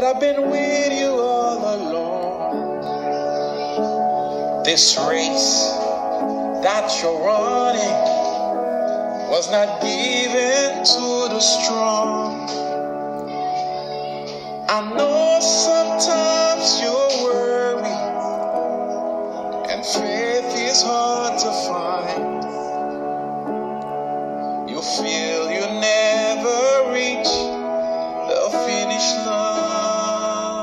but I've been with you all along. This race that you're running was not given to the strong. I know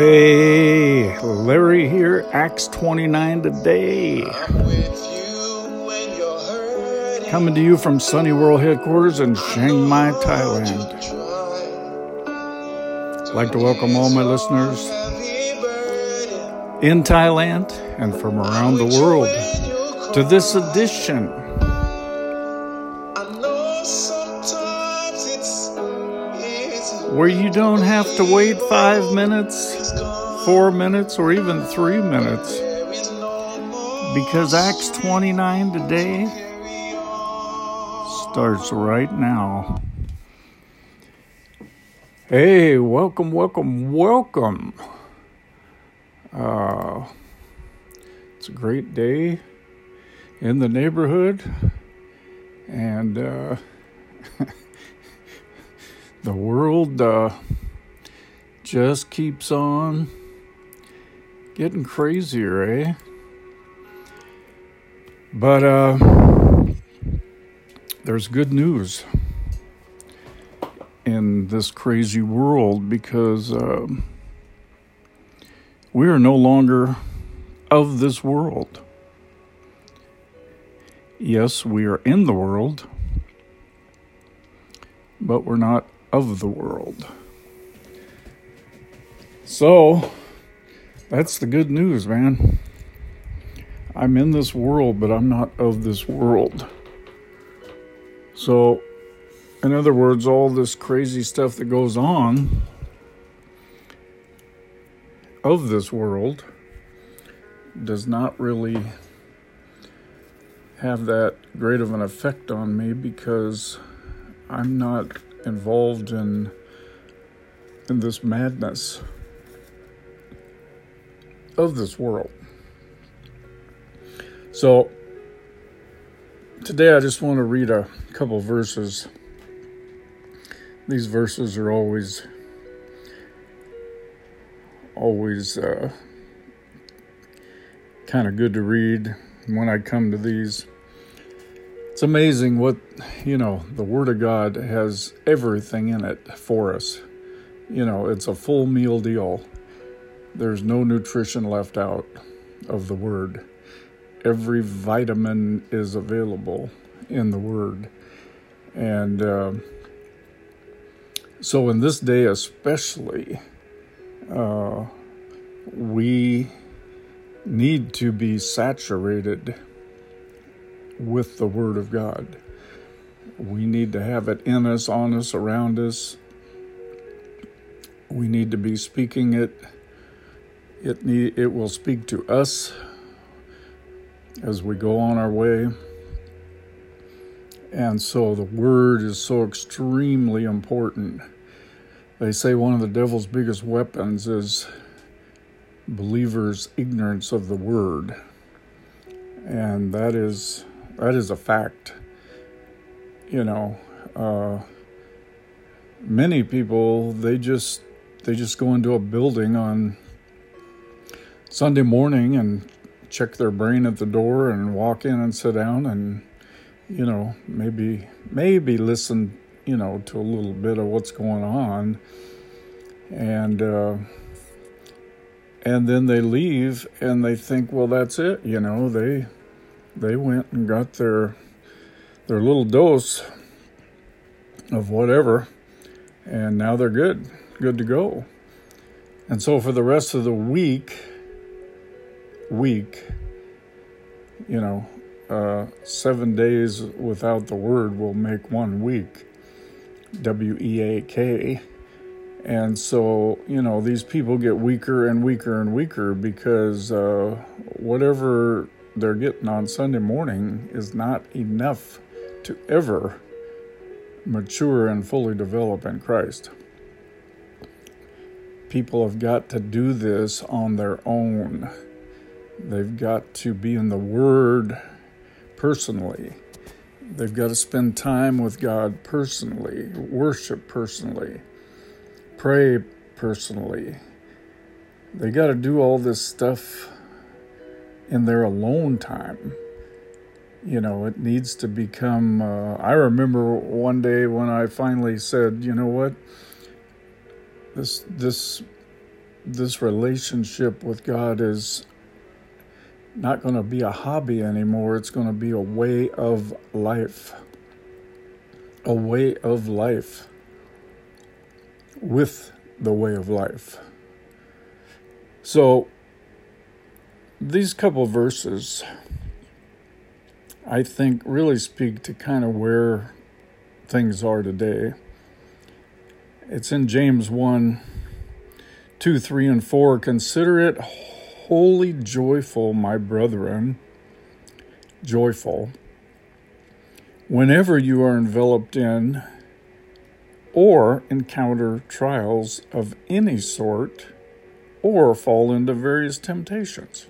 Hey, Larry here, Acts 29 a Day. I'm with you when you're hurting. Coming to you from Sunny World headquarters in Chiang Mai, Thailand. I'd like to welcome all my listeners in Thailand and from around the world to this edition where you don't have to wait five minutes, four minutes, or even three minutes. Because Acts 29 a Day starts right now. Hey, welcome, welcome, welcome. Uh, it's a great day in the neighborhood, and uh, the world uh, just keeps on getting crazier, eh? But uh, there's good news in this crazy world because um, we are no longer of this world. Yes, we are in the world, but we're not of the world. So, that's the good news, man. I'm in this world, but I'm not of this world. So, in other words, all this crazy stuff that goes on of this world does not really have that great of an effect on me because I'm not involved in in this madness of this world. So today I just want to read a couple verses. These verses are always always uh, kind of good to read when I come to these. It's amazing what, you know, the Word of God has everything in it for us. You know, it's a full meal deal. There's no nutrition left out of the Word. Every vitamin is available in the Word. And uh, so, in this day especially, uh, we need to be saturated with the Word of God. We need to have it in us, on us, around us. We need to be speaking it. It need, it will speak to us as we go on our way. And so the word is so extremely important. They say one of the devil's biggest weapons is believers' ignorance of the word. And that is that is a fact. You know, uh, many people they just they just go into a building on Sunday morning and check their brain at the door and walk in and sit down and you know maybe maybe listen you know to a little bit of what's going on. And uh, and then they leave and they think well that's it you know they they went and got their their little dose of whatever and now they're good good to go. And so for the rest of the week week you know uh, seven days without the word will make one week w-e-a-k and so you know these people get weaker and weaker and weaker because uh, whatever they're getting on Sunday morning is not enough to ever mature and fully develop in Christ. people have got to do this on their own. They've got to be in the Word personally. They've got to spend time with God personally, worship personally, pray personally. They got to do all this stuff in their alone time. You know, it needs to become. Uh, I remember one day when I finally said, you know what, this this this relationship with God is not going to be a hobby anymore. It's going to be a way of life. A way of life with the way of life. So, these couple verses, I think, really speak to kind of where things are today. It's in James 1 2, 3, and 4. Consider it wholly joyful, my brethren, joyful, whenever you are enveloped in or encounter trials of any sort or fall into various temptations.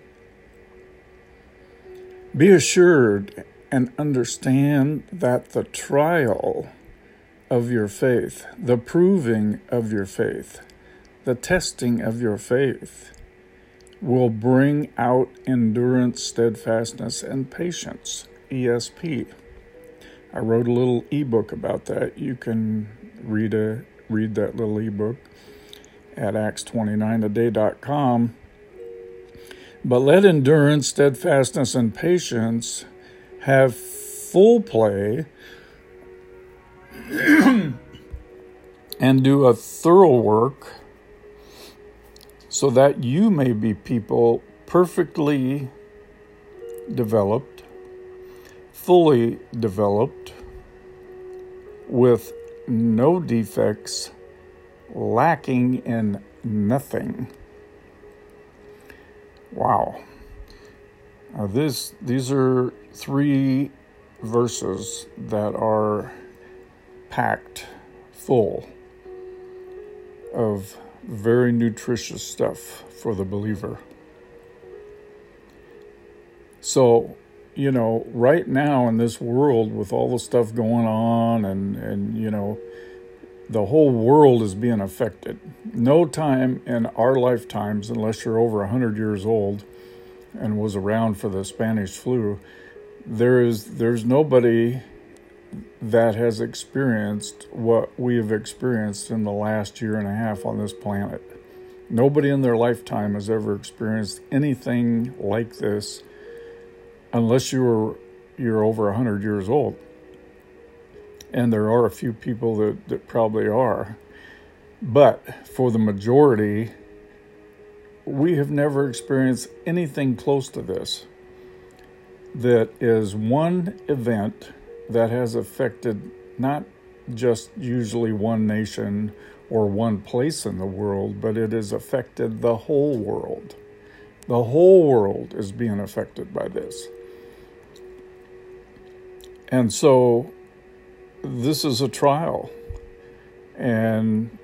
Be assured and understand that the trial of your faith, the proving of your faith, the testing of your faith will bring out endurance, steadfastness, and patience. ESP. I wrote a little ebook about that. You can read a read that little ebook at acts29aday.com. But let endurance, steadfastness, and patience have full play and do a thorough work so that you may be people perfectly developed, fully developed, with no defects, lacking in nothing. Wow. This these are three verses that are packed full of very nutritious stuff for the believer. So, you know, right now in this world with all the stuff going on and and you know, the whole world is being affected. No time in our lifetimes unless you're over 100 years old and was around for the Spanish flu, there is there's nobody that has experienced what we have experienced in the last year and a half on this planet. Nobody in their lifetime has ever experienced anything like this unless you were you're over 100 years old. And there are a few people that, that probably are. But for the majority, we have never experienced anything close to this. That is one event that has affected not just usually one nation or one place in the world, but it has affected the whole world. The whole world is being affected by this. And so this is a trial. And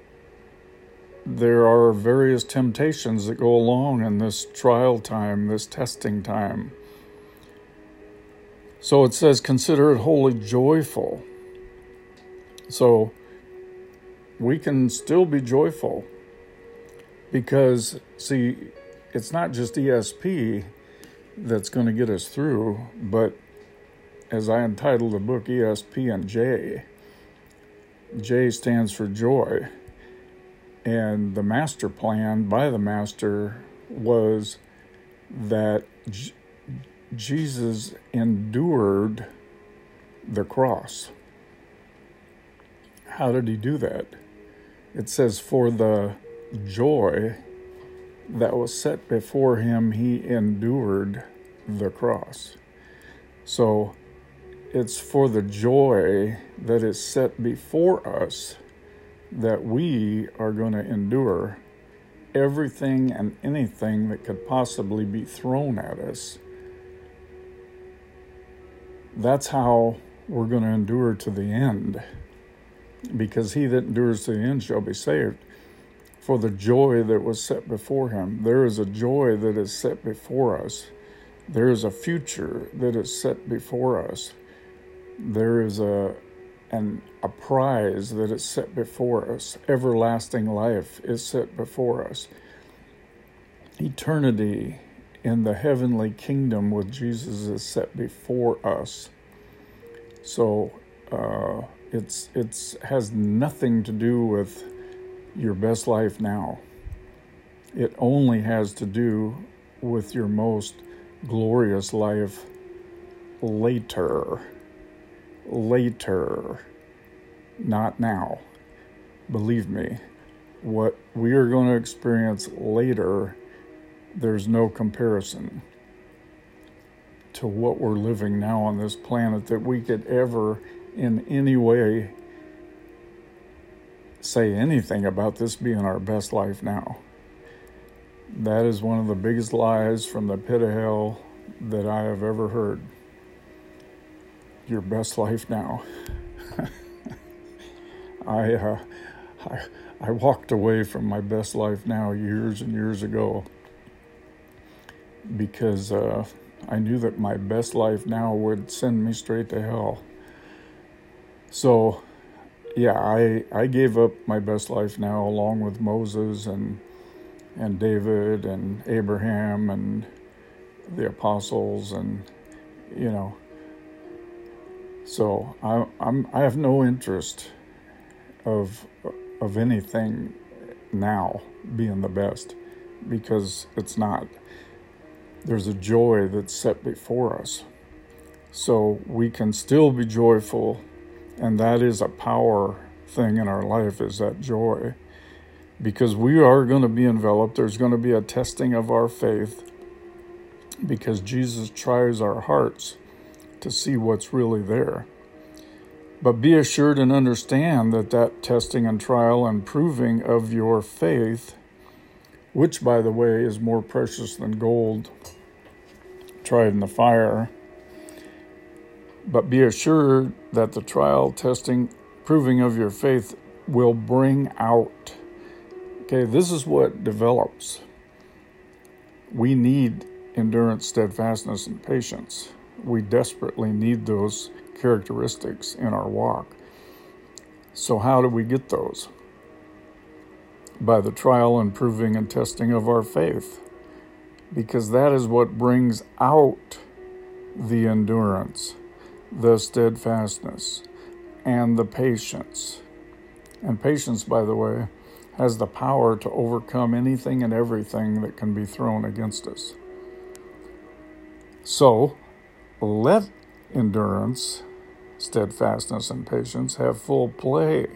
there are various temptations that go along in this trial time, this testing time. So it says, consider it wholly joyful. So we can still be joyful because, see, it's not just ESP that's going to get us through, but as I entitled the book, ESP and J. J stands for joy. And the master plan by the master was that Jesus endured the cross. How did he do that? It says, For the joy that was set before him, he endured the cross. So it's for the joy that is set before us that we are going to endure everything and anything that could possibly be thrown at us that's how we're going to endure to the end. Because he that endures to the end shall be saved. for the joy that was set before him. There is a joy that is set before us. There is a future that is set before us. There is a and a prize that is set before us. Everlasting life is set before us. Eternity in the heavenly kingdom with Jesus is set before us. So uh, it's it's has nothing to do with your best life now. It only has to do with your most glorious life later. Later. Not now. Believe me, what we are going to experience later, there's no comparison to what we're living now on this planet that we could ever, in any way, say anything about this being our best life now. That is one of the biggest lies from the pit of hell that I have ever heard. Your best life now. I, uh, I, I walked away from my best life now years and years ago because uh, I knew that my best life now would send me straight to hell. So yeah, I I gave up my best life now along with Moses and and David and Abraham and the apostles and you know so I I'm I have no interest of of anything now being the best because it's not there's a joy that's set before us so we can still be joyful and that is a power thing in our life is that joy. Because we are going to be enveloped, there's going to be a testing of our faith because Jesus tries our hearts to see what's really there. But be assured and understand that that testing and trial and proving of your faith, which by the way is more precious than gold tried in the fire, but be assured that the trial, testing, proving of your faith will bring out. Okay, this is what develops. We need endurance, steadfastness, and patience. We desperately need those characteristics in our walk. So, how do we get those? By the trial and proving and testing of our faith, because that is what brings out the endurance the steadfastness and the patience. And patience, by the way, has the power to overcome anything and everything that can be thrown against us. So, let endurance, steadfastness, and patience have full play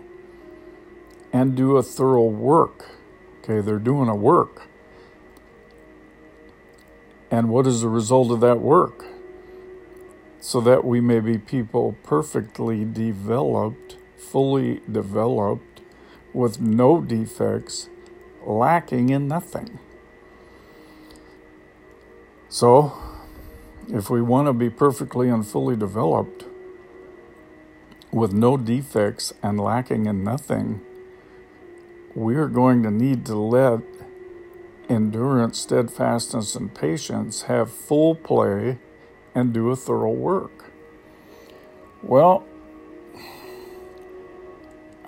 and do a thorough work. Okay, they're doing a work. And what is the result of that work? so that we may be people perfectly developed, fully developed, with no defects, lacking in nothing. So, if we want to be perfectly and fully developed, with no defects and lacking in nothing, we are going to need to let endurance, steadfastness, and patience have full play and do a thorough work. Well,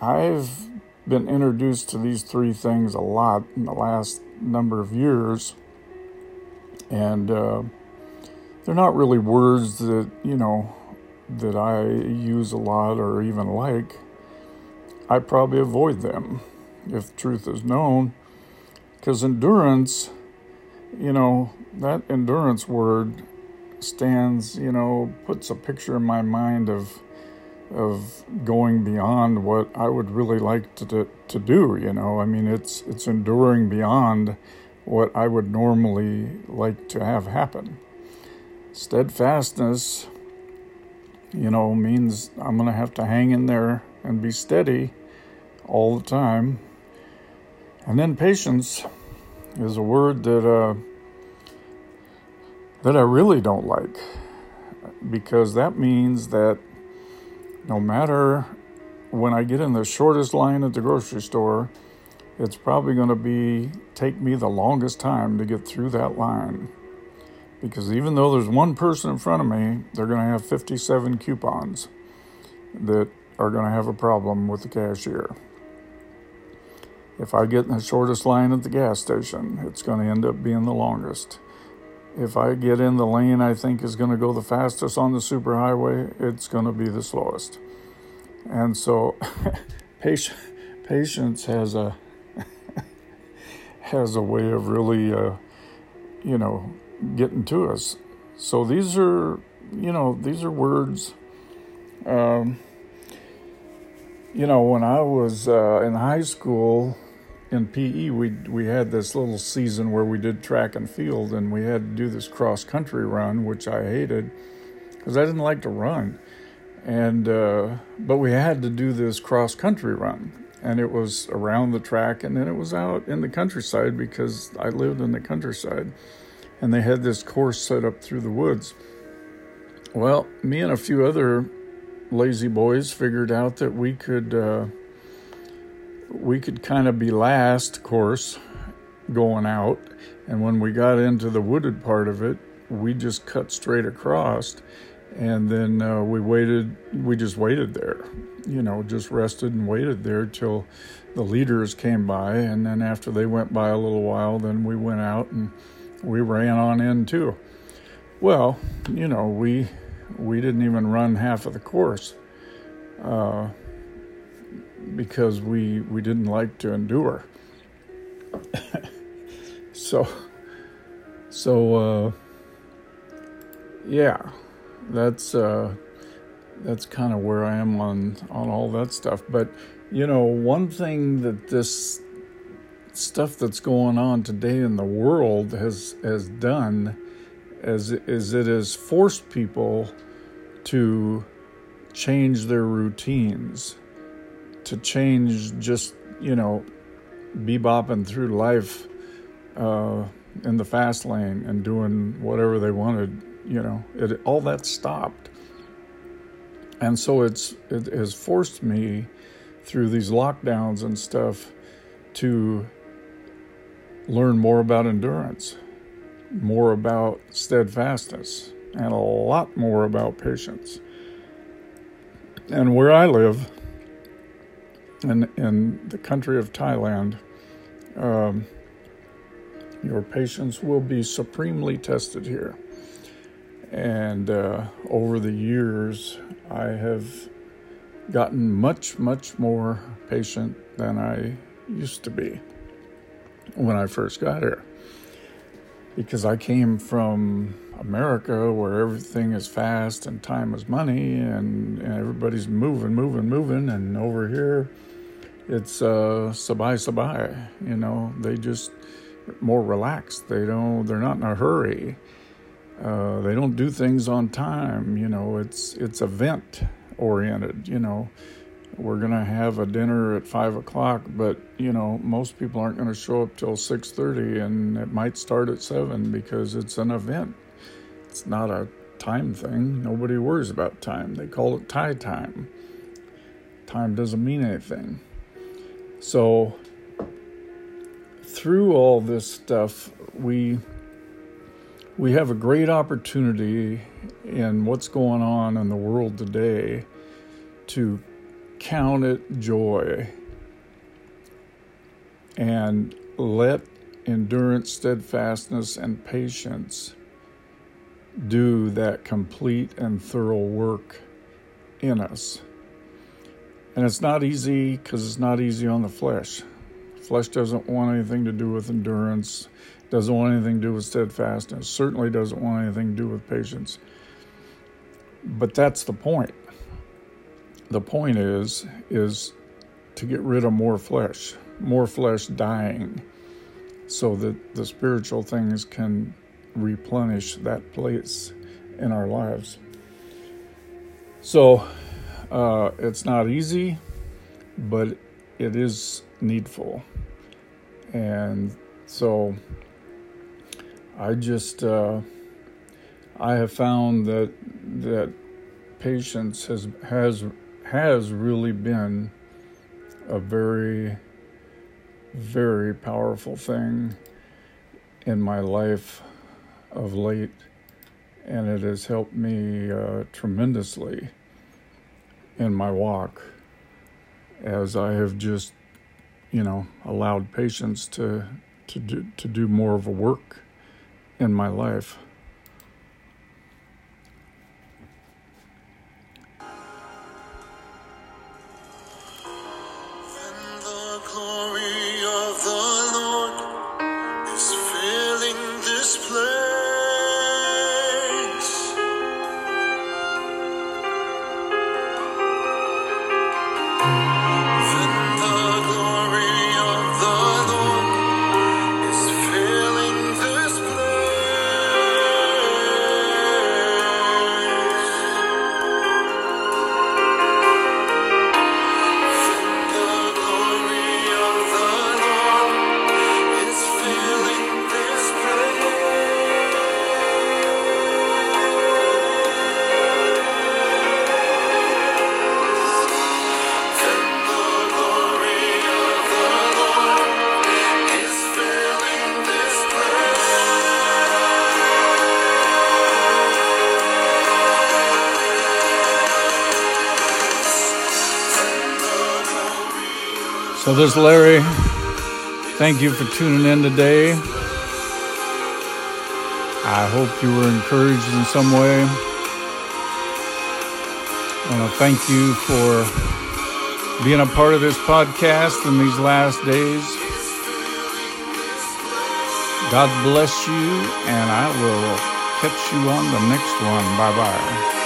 I've been introduced to these three things a lot in the last number of years, and uh, they're not really words that, you know, that I use a lot or even like. I probably avoid them if truth is known, because endurance, you know, that endurance word stands, you know, puts a picture in my mind of of going beyond what I would really like to, to to do, you know. I mean, it's it's enduring beyond what I would normally like to have happen. Steadfastness, you know, means I'm going to have to hang in there and be steady all the time. And then patience is a word that uh, that I really don't like because that means that no matter when I get in the shortest line at the grocery store, it's probably going to be take me the longest time to get through that line because even though there's one person in front of me, they're going to have 57 coupons that are going to have a problem with the cashier. If I get in the shortest line at the gas station, it's going to end up being the longest. If I get in the lane I think is going to go the fastest on the superhighway, it's going to be the slowest. And so patience has a has a way of really uh, you know getting to us. So these are you know these are words um, you know, when I was uh, in high school in PE, we we had this little season where we did track and field, and we had to do this cross country run, which I hated because I didn't like to run, and uh, but we had to do this cross country run, and it was around the track, and then it was out in the countryside because I lived in the countryside, and they had this course set up through the woods. Well, me and a few other lazy boys figured out that we could uh, we could kind of be last, of course, going out, and when we got into the wooded part of it, we just cut straight across, and then uh, we waited. We just waited there, you know, just rested and waited there till the leaders came by, and then after they went by a little while, then we went out and we ran on in too. Well, you know, we we didn't even run half of the course uh, because we we didn't like to endure. so so uh, yeah, that's uh, that's kind of where I am on on all that stuff. But you know, one thing that this stuff that's going on today in the world has has done as is it has forced people to change their routines, to change just, you know, bebopping through life uh, in the fast lane and doing whatever they wanted, you know, it, all that stopped. And so it's it has forced me through these lockdowns and stuff to learn more about endurance more about steadfastness and a lot more about patience. And where I live, in, in the country of Thailand, um, your patience will be supremely tested here. And uh, over the years, I have gotten much, much more patient than I used to be when I first got here because I came from America where everything is fast and time is money and, and everybody's moving, moving, moving. And over here, it's uh, sabai sabai. You know, they just more relaxed. They don't. They're not in a hurry. Uh, they don't do things on time. You know, it's it's event oriented. You know, we're going to have a dinner at five o'clock, but you know most people aren't going to show up till six thirty, and it might start at seven because it's an event. It's not a time thing. Nobody worries about time. They call it Thai time. Time doesn't mean anything. So through all this stuff, we we have a great opportunity in what's going on in the world today to count it joy and let endurance, steadfastness, and patience do that complete and thorough work in us. And it's not easy because it's not easy on the flesh. Flesh doesn't want anything to do with endurance, doesn't want anything to do with steadfastness, certainly doesn't want anything to do with patience. But that's the point the point is is to get rid of more flesh, more flesh dying, so that the spiritual things can replenish that place in our lives. So uh, it's not easy, but it is needful, and so I just uh, I have found that that patience has has has really been a very very powerful thing in my life of late, and it has helped me uh, tremendously in my walk as I have just, you know, allowed patience to to do to do more of a work in my life. So this Larry. Thank you for tuning in today. I hope you were encouraged in some way. I want to thank you for being a part of this podcast in these last days. God bless you, and I will catch you on the next one. Bye bye.